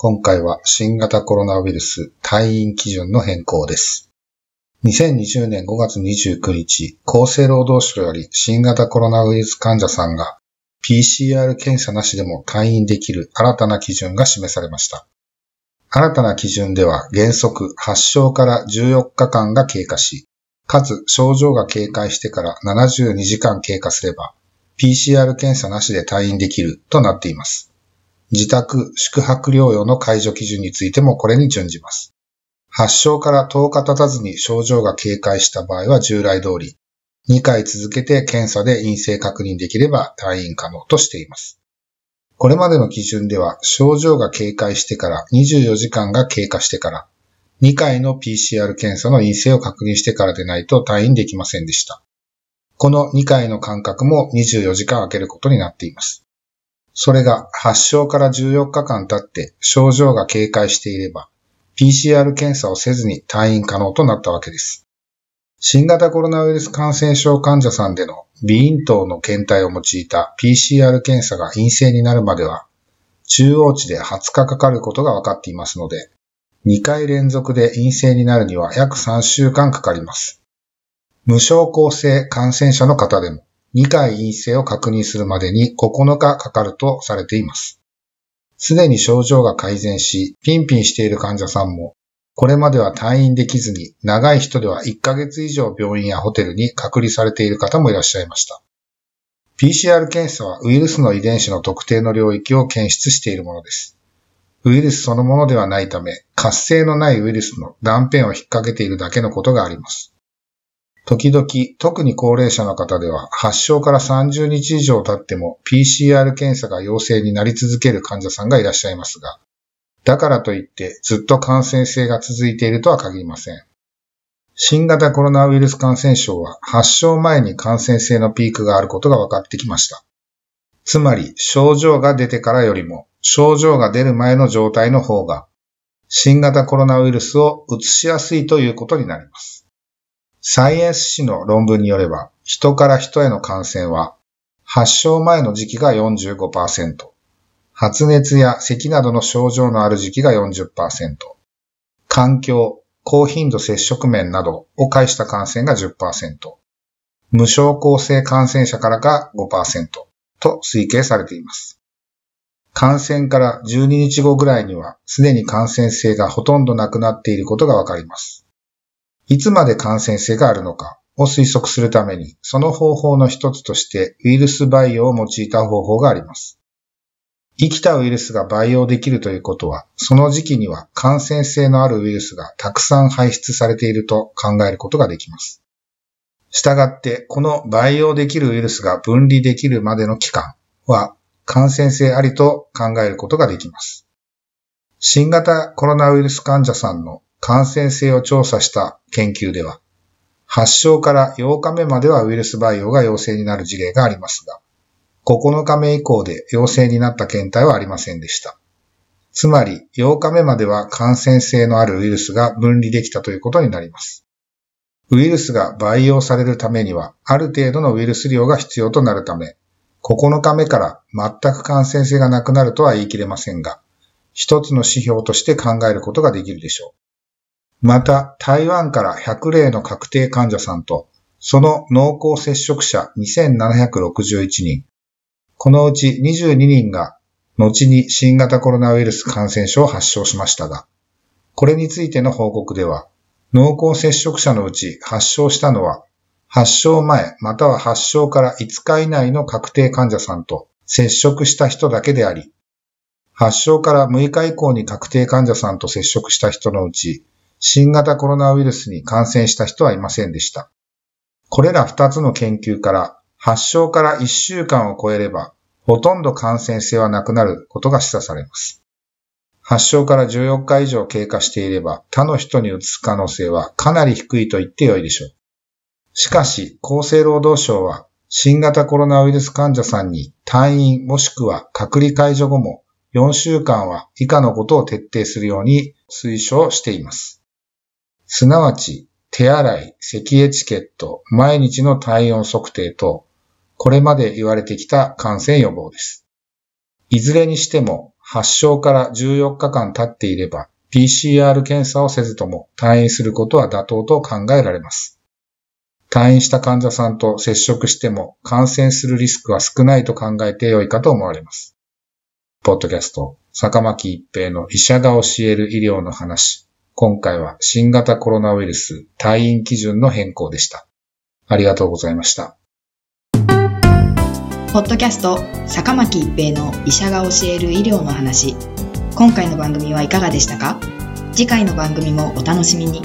今回は新型コロナウイルス退院基準の変更です。2020年5月29日、厚生労働省より新型コロナウイルス患者さんが PCR 検査なしでも退院できる新たな基準が示されました。新たな基準では原則発症から14日間が経過し、かつ症状が軽快してから72時間経過すれば、PCR 検査なしで退院できるとなっています。自宅、宿泊療養の解除基準についてもこれに準じます。発症から10日経たずに症状が軽快した場合は従来通り、2回続けて検査で陰性確認できれば退院可能としています。これまでの基準では症状が軽快してから24時間が経過してから、2回の PCR 検査の陰性を確認してからでないと退院できませんでした。この2回の間隔も24時間空けることになっています。それが発症から14日間経って症状が軽快していれば、PCR 検査をせずに退院可能となったわけです。新型コロナウイルス感染症患者さんでの鼻咽頭の検体を用いた PCR 検査が陰性になるまでは、中央値で20日かかることが分かっていますので、2回連続で陰性になるには約3週間かかります。無症候性感染者の方でも2回陰性を確認するまでに9日かかるとされています。すでに症状が改善し、ピンピンしている患者さんも、これまでは退院できずに、長い人では1ヶ月以上病院やホテルに隔離されている方もいらっしゃいました。PCR 検査はウイルスの遺伝子の特定の領域を検出しているものです。ウイルスそのものではないため、活性のないウイルスの断片を引っ掛けているだけのことがあります。時々、特に高齢者の方では、発症から30日以上経っても PCR 検査が陽性になり続ける患者さんがいらっしゃいますが、だからといってずっと感染性が続いているとは限りません。新型コロナウイルス感染症は発症前に感染性のピークがあることが分かってきました。つまり、症状が出てからよりも、症状が出る前の状態の方が、新型コロナウイルスを移しやすいということになります。サイエンス誌の論文によれば、人から人への感染は、発症前の時期が45%、発熱や咳などの症状のある時期が40%、環境、高頻度接触面などを介した感染が10%、無症候性感染者からが5%と推計されています。感染から12日後ぐらいには、すでに感染性がほとんどなくなっていることがわかります。いつまで感染性があるのかを推測するために、その方法の一つとしてウイルス培養を用いた方法があります。生きたウイルスが培養できるということは、その時期には感染性のあるウイルスがたくさん排出されていると考えることができます。したがって、この培養できるウイルスが分離できるまでの期間は、感染性ありと考えることができます。新型コロナウイルス患者さんの感染性を調査した研究では、発症から8日目まではウイルス培養が陽性になる事例がありますが、9日目以降で陽性になった検体はありませんでした。つまり、8日目までは感染性のあるウイルスが分離できたということになります。ウイルスが培養されるためには、ある程度のウイルス量が必要となるため、9日目から全く感染性がなくなるとは言い切れませんが、一つの指標として考えることができるでしょう。また、台湾から100例の確定患者さんと、その濃厚接触者2761人、このうち22人が、後に新型コロナウイルス感染症を発症しましたが、これについての報告では、濃厚接触者のうち発症したのは、発症前または発症から5日以内の確定患者さんと接触した人だけであり、発症から6日以降に確定患者さんと接触した人のうち、新型コロナウイルスに感染した人はいませんでした。これら2つの研究から、発症から1週間を超えれば、ほとんど感染性はなくなることが示唆されます。発症から14日以上経過していれば他の人に移す可能性はかなり低いと言ってよいでしょう。しかし、厚生労働省は新型コロナウイルス患者さんに退院もしくは隔離解除後も4週間は以下のことを徹底するように推奨しています。すなわち、手洗い、咳エチケット、毎日の体温測定と、これまで言われてきた感染予防です。いずれにしても発症から14日間経っていれば PCR 検査をせずとも退院することは妥当と考えられます。退院した患者さんと接触しても感染するリスクは少ないと考えてよいかと思われます。ポッドキャスト、坂巻一平の医者が教える医療の話。今回は新型コロナウイルス退院基準の変更でした。ありがとうございました。ポッドキャスト坂巻一平の医者が教える医療の話今回の番組はいかがでしたか？次回の番組もお楽しみに